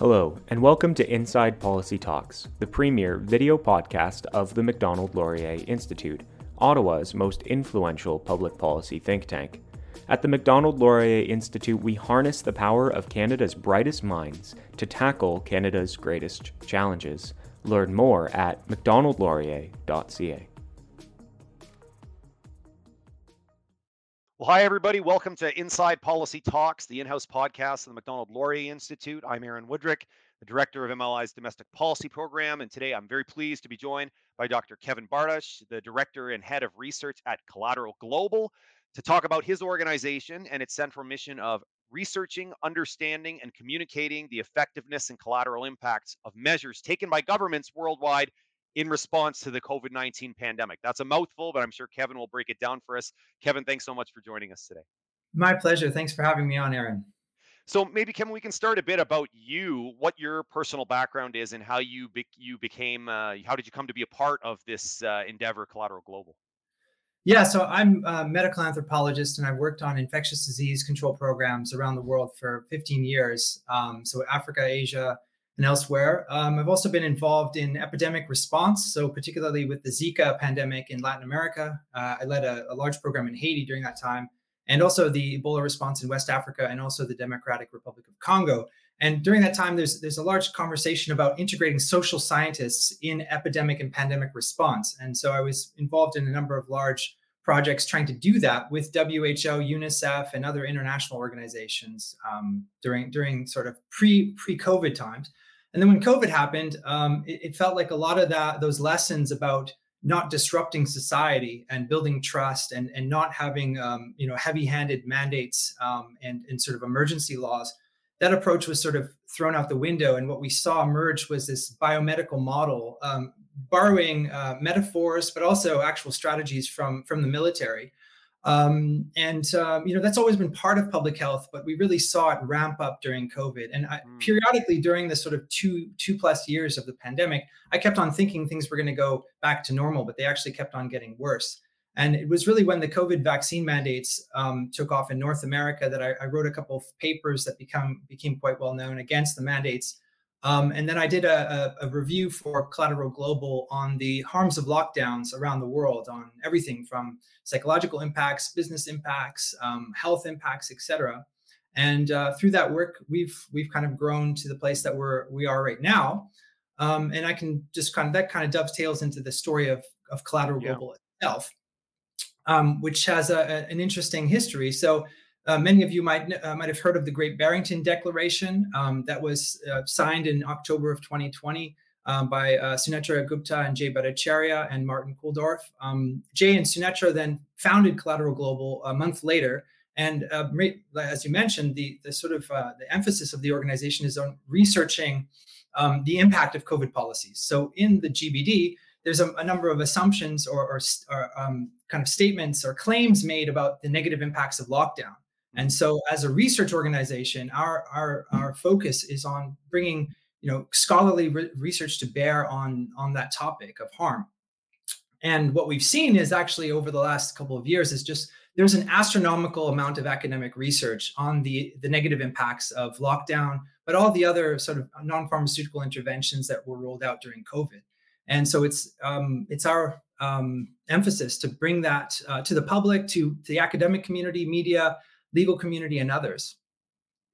Hello, and welcome to Inside Policy Talks, the premier video podcast of the Macdonald Laurier Institute, Ottawa's most influential public policy think tank. At the Macdonald Laurier Institute, we harness the power of Canada's brightest minds to tackle Canada's greatest challenges. Learn more at macdonaldlaurier.ca. Well, hi, everybody. Welcome to Inside Policy Talks, the in house podcast of the Macdonald Laurier Institute. I'm Aaron Wudrick, the director of MLI's domestic policy program. And today I'm very pleased to be joined by Dr. Kevin Bardosh, the director and head of research at Collateral Global, to talk about his organization and its central mission of researching, understanding, and communicating the effectiveness and collateral impacts of measures taken by governments worldwide in response to the COVID 19 pandemic. That's a mouthful, but I'm sure Kevin will break it down for us. Kevin, thanks so much for joining us today. My pleasure. Thanks for having me on, Aaron. So maybe Kevin, we can start a bit about you, what your personal background is, and how you be- you became. Uh, how did you come to be a part of this uh, endeavor, Collateral Global? Yeah, so I'm a medical anthropologist, and I've worked on infectious disease control programs around the world for 15 years. Um, so Africa, Asia, and elsewhere. Um, I've also been involved in epidemic response, so particularly with the Zika pandemic in Latin America. Uh, I led a, a, large program in Haiti during that time, and also the Ebola response in West Africa and also the Democratic Republic of Congo. And during that time, there's there's a large conversation about integrating social scientists in epidemic and pandemic response. And so I was involved in a number of large projects trying to do that with WHO, UNICEF, and other international organizations um, during during sort of pre pre COVID times. And then when COVID happened, um, it, it, felt like a lot of that those lessons about not disrupting society and building trust and and not having um, you know heavy-handed mandates um, and and sort of emergency laws. That approach was sort of thrown out the window, and what we saw emerge was this biomedical model, um, borrowing uh, metaphors but also actual strategies from from the military um, and um, you know that's always been part of public health, but we really saw it ramp up during COVID. And I, mm. periodically during the sort of two two plus years of the pandemic, I kept on thinking things were going to go back to normal, but they actually kept on getting worse. And it was really when the COVID vaccine mandates um, took off in North America that I, I, wrote a couple of papers that become became quite well known against the mandates. Um, and then I did a, a, a, review for Collateral Global on the harms of lockdowns around the world, on everything from psychological impacts, business impacts, um, health impacts, etc. And uh, through that work, we've we've kind of grown to the place that we're we are right now. Um, and I can just kind of that kind of dovetails into the story of of Collateral yeah. Global itself, um, which has a, a, an interesting history. So uh, many of you might uh, might have heard of the Great Barrington Declaration um, that was uh, signed in October of 2020 um, by uh, Sunetra Gupta and Jay Bhattacharya and Martin Kulldorff. Um, Jay and Sunetra then founded Collateral Global a month later. And uh, as you mentioned, the, the sort of uh, the emphasis of the organization is on researching um, the impact of COVID policies. So in the GBD, there's a, a number of assumptions or, or, or um, kind of statements or claims made about the negative impacts of lockdown. And so, as a research organization, our our our focus is on bringing you know scholarly re- research to bear on on that topic of harm. And what we've seen is actually over the last couple of years is just there's an astronomical amount of academic research on the the negative impacts of lockdown, but all the other sort of non-pharmaceutical interventions that were rolled out during COVID. And so it's um, it's our um, emphasis to bring that uh, to the public, to, to the academic community, media, legal community and others.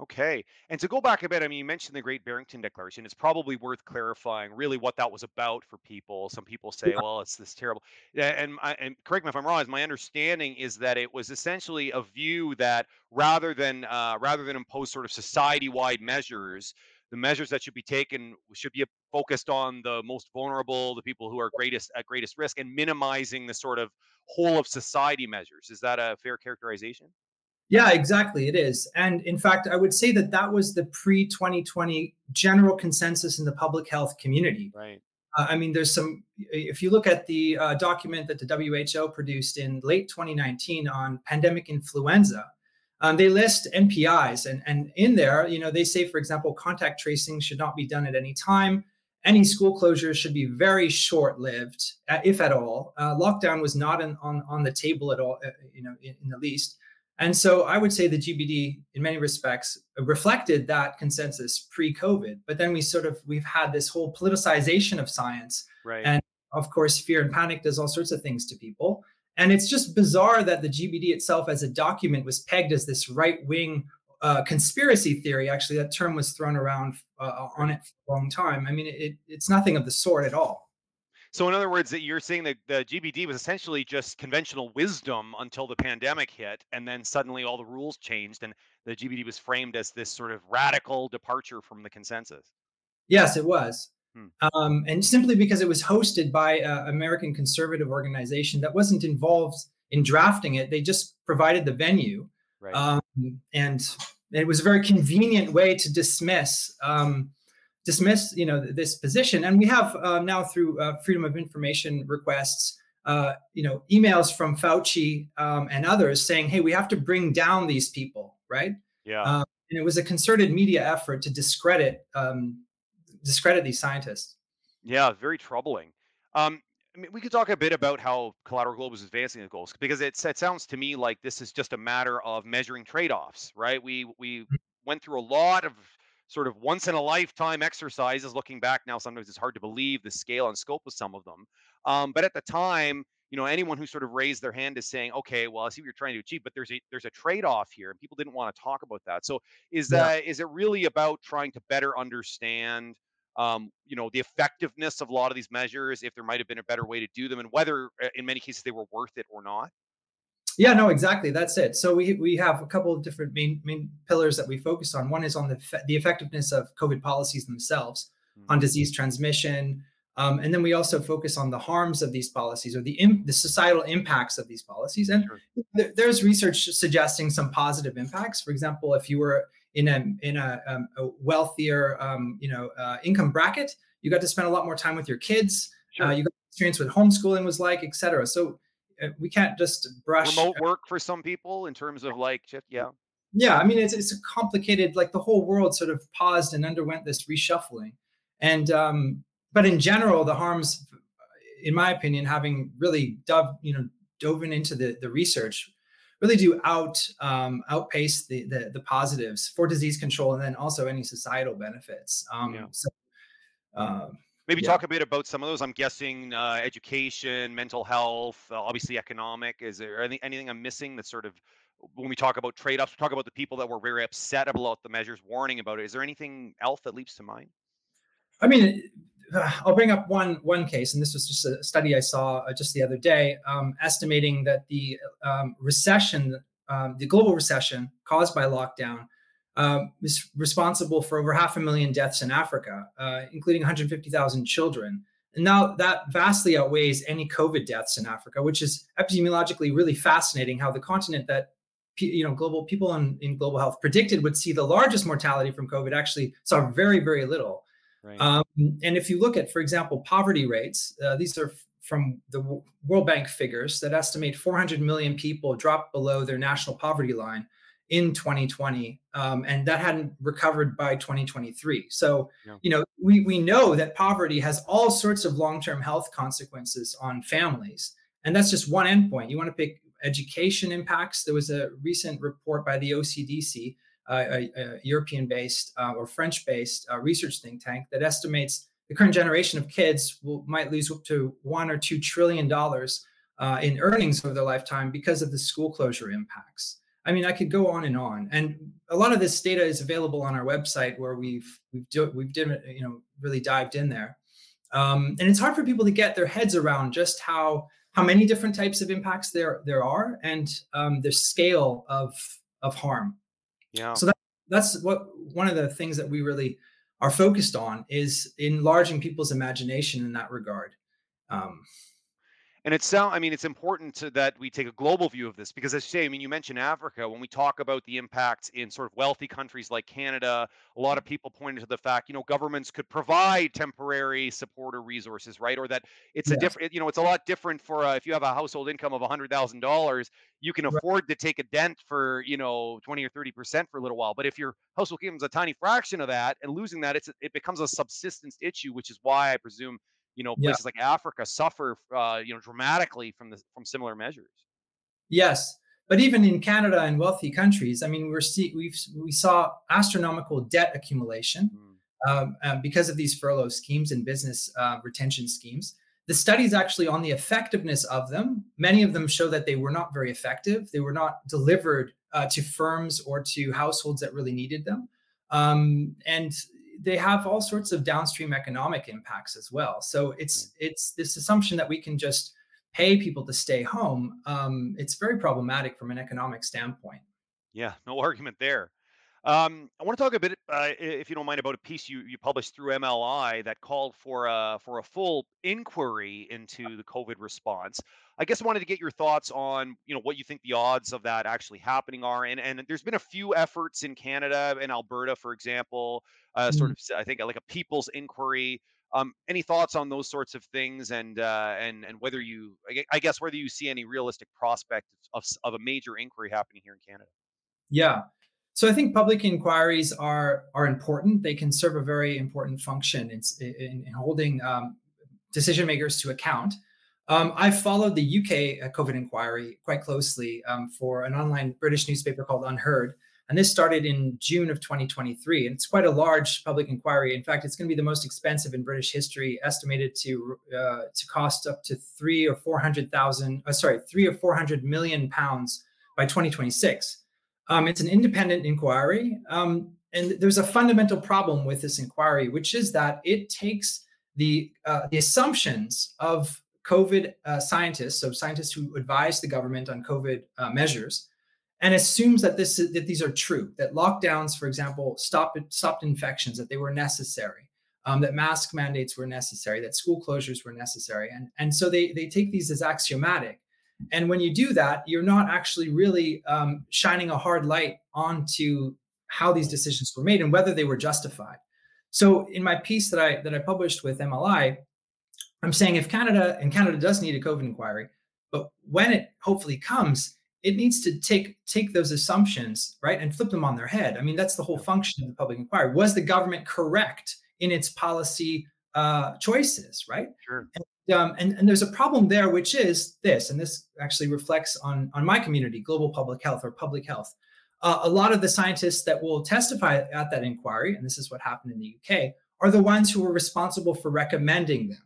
Okay. And to go back a bit, I mean, you mentioned the Great Barrington Declaration. It's probably worth clarifying really what that was about for people. Some people say, yeah. well, it's this terrible. And, and correct me if I'm wrong, is my understanding is that it was essentially a view that rather than uh, rather than impose sort of society-wide measures, the measures that should be taken should be focused on the most vulnerable, the people who are greatest at greatest risk, and minimizing the sort of whole of society measures. Is that a fair characterization? Yeah, exactly. It is. And in fact, I would say that that was the pre 2020 general consensus in the public health community. Right. Uh, I mean, there's some, if you look at the uh, document that the WHO produced in late 2019 on pandemic influenza, um, they list NPIs. And, and in there, you know, they say, for example, contact tracing should not be done at any time. Any school closures should be very short lived, uh, if at all. Uh, lockdown was not in, on, on the table at all, uh, you know, in, in the least And so I would say the GBD, in many respects, reflected that consensus pre-COVID. But then we sort of we've had this whole politicization of science, right. and of course, fear and panic does all sorts of things to people. And it's just bizarre that the GBD itself, as a document, was pegged as this right-wing uh, conspiracy theory. Actually, that term was thrown around uh, on it for a long time. I mean, it, it's nothing of the sort at all. So, in other words, that you're saying that the GBD was essentially just conventional wisdom until the pandemic hit, and then suddenly all the rules changed, and the GBD was framed as this sort of radical departure from the consensus. Yes, it was. Hmm. Um, and simply because it was hosted by an American conservative organization that wasn't involved in drafting it, they just provided the venue. Right. Um, and it was a very convenient way to dismiss um, dismiss you know this position. And we have uh, now through uh, freedom of information requests. Uh, you know, emails from Fauci um, and others saying, "Hey, we have to bring down these people," right? Yeah. Um, and it was a concerted media effort to discredit um, discredit these scientists. Yeah, very troubling. Um, I mean, we could talk a bit about how Collateral Globe is advancing the goals because it, it sounds to me like this is just a matter of measuring trade-offs, right? We we mm-hmm. went through a lot of sort of once in a lifetime exercises. Looking back now, sometimes it's hard to believe the scale and scope of some of them. Um, but at the time, you know, anyone who sort of raised their hand is saying, okay, well, I see what you're trying to achieve, but there's a there's a trade-off here, and people didn't want to talk about that. So is that yeah. is it really about trying to better understand? um, you know, the effectiveness of a lot of these measures, if there might have been a better way to do them, and whether uh, in many cases they were worth it or not? Yeah, no, exactly. That's it. So we we have a couple of different main main pillars that we focus on. One is on the the effectiveness of COVID policies themselves mm-hmm. on disease transmission, um, and then we also focus on the harms of these policies or the the societal impacts of these policies. And sure. th- there's research suggesting some positive impacts. For example, if you were in a in a, um, a wealthier um, you know uh, income bracket, you got to spend a lot more time with your kids. Uh, sure. Uh, you got experience what homeschooling was like, etc. So uh, we can't just brush remote work for some people in terms of like yeah. Yeah, I mean it's it's a complicated like the whole world sort of paused and underwent this reshuffling, and um, but in general the harms, in my opinion, having really dove you know dove into the the research really do out um, outpace the, the, the positives for disease control and then also any societal benefits. Um, yeah. So, uh, maybe yeah. talk a bit about some of those. I'm guessing uh, education, mental health, uh, obviously economic. Is there anything, anything I'm missing that sort of when we talk about trade-offs, we talk about the people that were very upset about the measures, warning about it. Is there anything else that leaps to mind? I mean, I'll bring up one one case, and this was just a study I saw uh, just the other day, um, estimating that the um, recession, um, the global recession caused by lockdown, um, is responsible for over half a million deaths in Africa, uh, including 150,000 children. And now that vastly outweighs any COVID deaths in Africa, which is epidemiologically really fascinating. How the continent that you know global people in, in global health predicted would see the largest mortality from COVID actually saw very very little. Right. Um, and if you look at, for example, poverty rates, uh, these are from the World Bank figures that estimate 400 million people dropped below their national poverty line in 2020, um, and that hadn't recovered by 2023. So, yeah. you know, we we know that poverty has all sorts of long-term health consequences on families, and that's just one endpoint. You want to pick education impacts. There was a recent report by the OECD a, a European-based uh, or French-based uh, research think tank that estimates the current generation of kids will might lose up to one or two trillion dollars uh, in earnings over their lifetime because of the school closure impacts. I mean, I could go on and on, and a lot of this data is available on our website where we've we've do, we've did, you know really dived in there, um, and it's hard for people to get their heads around just how how many different types of impacts there there are and um, the scale of of harm. Yeah. So that, that's what one of the things that we really are focused on is enlarging people's imagination in that regard. Um, and it's sound i mean it's important to, that we take a global view of this because as you say i mean you mentioned africa. When we talk about the impacts in sort of wealthy countries like canada a lot of people pointed to the fact you know governments could provide temporary support or resources right? Or that it's yes. a different you know it's a lot different for uh, if you have a household income of $100000 you can afford to take a dent for you know 20 or 30 percent for a little while. But if your household income is a tiny fraction of that and losing that it's it becomes a subsistence issue which is why i presume you know places yeah. like Africa suffer uh, you know dramatically from the from similar measures. Yes, But even in Canada and wealthy countries, I mean, we're see, we've we saw astronomical debt accumulation mm. um, um, because of these furlough schemes and business uh, retention schemes. The studies actually on the effectiveness of them, many of them show that they were not very effective. They were not delivered uh, to firms or to households that really needed them. Um, and they have all sorts of downstream economic impacts as well. So it's it's this assumption that we can just pay people to stay home. Um, it's very problematic from an economic standpoint. Yeah, no argument there. Um, I want to talk a bit, uh, if you don't mind, about a piece you, you published through MLI that called for a for a full inquiry into the COVID response. I guess I wanted to get your thoughts on, you know, what you think the odds of that actually happening are. And and there's been a few efforts in Canada and Alberta, for example, uh, mm-hmm. sort of I think like a people's inquiry. Um, any thoughts on those sorts of things, and uh, and and whether you, I guess, whether you see any realistic prospect of of a major inquiry happening here in Canada? Yeah. So I think public inquiries are are important. They can serve a very important function in, in, in holding um, decision makers to account. Um, I've followed the UK uh, COVID inquiry quite closely um, for an online British newspaper called UnHerd. and this started in June of 2023. And it's quite a large public inquiry. In fact, it's going to be the most expensive in British history, estimated to uh, to cost up to three or four hundred thousand. Uh, sorry, three or four hundred million pounds by 2026. Um, it's an independent inquiry. Um, and there's a fundamental problem with this inquiry, which is that it takes the, uh, the assumptions of COVID uh, scientists, so scientists who advise the government on COVID uh, measures, and assumes that this that these are true. That lockdowns, for example, stopped stopped infections, that they were necessary, um, that mask mandates were necessary, that school closures were necessary, and and so they they take these as axiomatic. And when you do that, you're not actually really um, shining a hard light onto how these decisions were made and whether they were justified. So in my piece that I that I published with MLI, I'm saying if Canada and Canada does need a COVID inquiry, but when it hopefully comes, it needs to take take those assumptions right and flip them on their head. I mean, that's the whole function of the public inquiry. Was the government correct in its policy uh, choices? Right. Sure. And um, and, and there's a problem there, which is this, and this actually reflects on, on my community, global public health or public health. Uh, a lot of the scientists that will testify at that inquiry, and this is what happened in the UK, are the ones who were responsible for recommending them.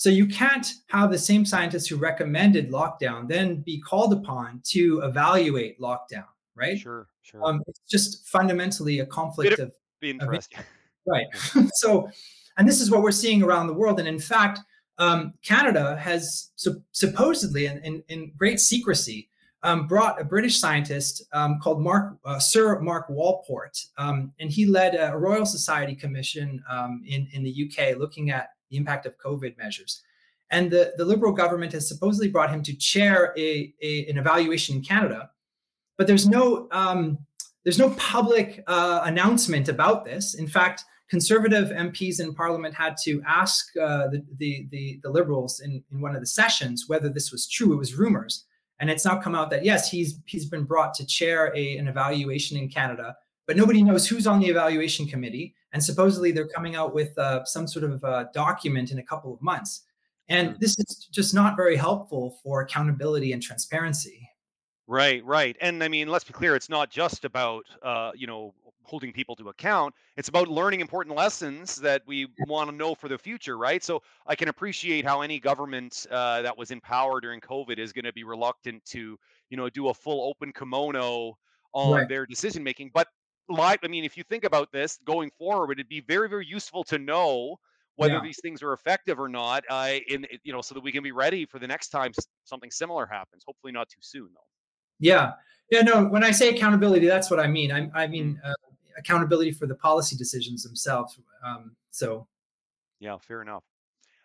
So you can't have the same scientists who recommended lockdown then be called upon to evaluate lockdown, right? Sure, sure. Um, it's just fundamentally a conflict of, be interesting. Of, right. so, and this is what we're seeing around the world. And in fact, um, Canada has su- supposedly, in, in, in, great secrecy, um, brought a British scientist um, called Mark uh, Sir Mark Walport, um, and he led a Royal Society commission um, in in the UK looking at the impact of COVID measures. And the, the Liberal government has supposedly brought him to chair a, a an evaluation in Canada, but there's no um, there's no public uh, announcement about this. In fact, conservative MPs in Parliament had to ask uh, the, the, the, the, Liberals in, in one of the sessions whether this was true. It was rumors. And it's now come out that yes, he's he's been brought to chair a, an evaluation in Canada, but nobody knows who's on the evaluation committee. And supposedly they're coming out with uh, some sort of uh, document in a couple of months. And hmm. this is just not very helpful for accountability and transparency. Right, right. And I mean, let's be clear, it's not just about uh, you know, holding people to account. It's about learning important lessons that we want to know for the future, right? So I can appreciate how any government uh, that was in power during COVID is going to be reluctant to, you know, do a full open kimono on right. their decision making. But like, I mean, if you think about this going forward, it'd be very, very useful to know whether yeah. these things are effective or not. Uh, in you know, so that we can be ready for the next time something similar happens. Hopefully, not too soon, though. Yeah, yeah. No, when I say accountability, that's what I mean. I, I mean, mm. uh, accountability for the policy decisions themselves. Um, so, yeah, fair enough.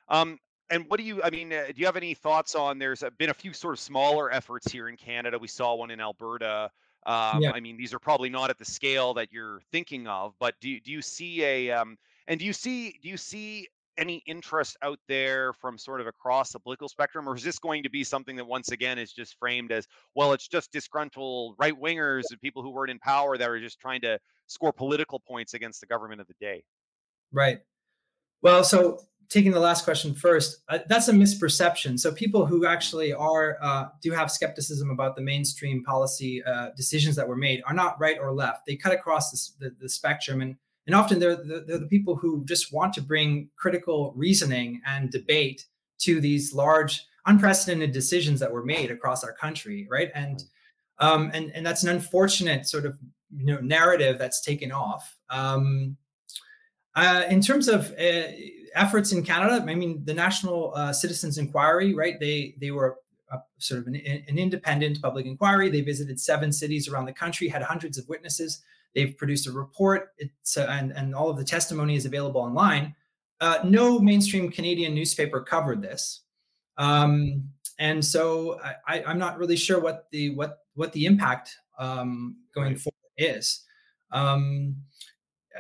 Um, and what do you? I mean, uh, do you have any thoughts on? There's been a few sort of smaller efforts here in Canada. We saw one in Alberta. Um, yeah. I mean, these are probably not at the scale that you're thinking of, but do do you see a um, and do you see do you see any interest out there from sort of across the political spectrum, or is this going to be something that once again is just framed as well? It's just disgruntled right wingers and people who weren't in power that are just trying to score political points against the government of the day. Right. Well, so taking the last question first, uh, that's a misperception. So people who actually are uh, do have skepticism about the mainstream policy uh, decisions that were made are not right or left. They cut across the, the, the spectrum, and and often they're the, they're the people who just want to bring critical reasoning and debate to these large, unprecedented decisions that were made across our country, right? And um, and and that's an unfortunate sort of you know narrative that's taken off. Um, uh, in terms of uh, efforts in Canada, I mean, the National uh, Citizens Inquiry, right? They they were a, sort of an, an, independent public inquiry. They visited seven cities around the country, had hundreds of witnesses. They've produced a report, it's, uh, and and all of the testimony is available online. Uh, no mainstream Canadian newspaper covered this, um, and so I, am not really sure what the what what the impact um, going right. forward is. Um,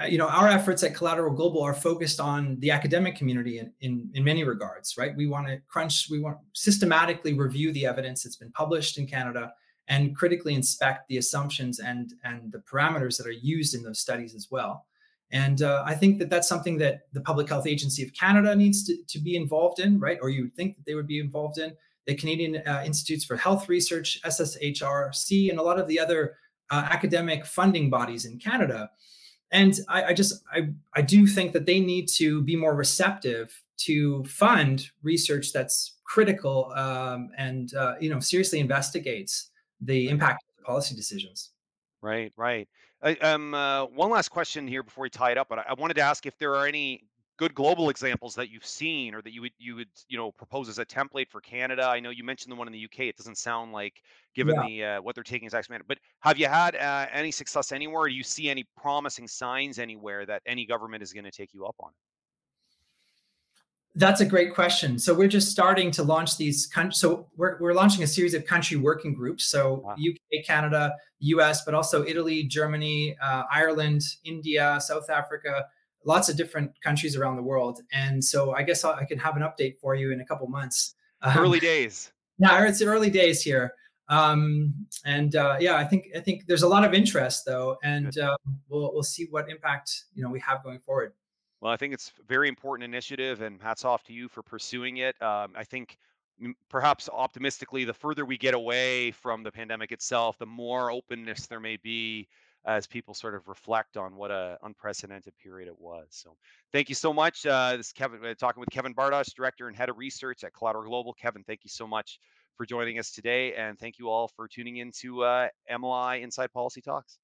you know, our efforts at Collateral Global are focused on the academic community in, in, in many regards, right? We want to crunch, we want systematically review the evidence that's been published in Canada and critically inspect the assumptions and, and the parameters that are used in those studies as well. And uh, I think that that's something that the Public Health Agency of Canada needs to, to be involved in, right? Or you would think that they would be involved in. The Canadian uh, Institutes for Health Research, SSHRC, and a lot of the other uh, academic funding bodies in Canada and I, I, just I, I do think that they need to be more receptive to fund research that's critical um, and uh, you know seriously investigates the impact of policy decisions. Right right. Um, uh, one last question here before we tie it up but I, I wanted to ask if there are any good global examples that you've seen or that you would you would you know propose as a template for Canada? I know you mentioned the one in the UK. It doesn't sound like given yeah. the uh, what they're taking as action, but have you had uh, any success anywhere? do you see any promising signs anywhere that any government is going to take you up on? That's a great question. So we're just starting to launch these. Con- so we're we're launching a series of country working groups. So wow. UK, Canada, US, but also Italy, Germany, uh, Ireland, India, South Africa lots of different countries around the world. And so I guess I can have an update for you in a couple months. Um, early days. Yeah, it's early days here. Um, and uh, yeah, I think I think there's a lot of interest though, and uh, we'll we'll see what impact you know we have going forward. Well, I think it's a very important initiative, and hats off to you for pursuing it. Um, I think perhaps optimistically, the further we get away from the pandemic itself, the more openness there may be as people sort of reflect on what a unprecedented period it was. So thank you so much. Uh, this is Kevin uh, talking with Kevin Bardosh, director and head of research at Collateral Global. Kevin, thank you so much for joining us today, and thank you all for tuning in to uh, MLI Inside Policy Talks.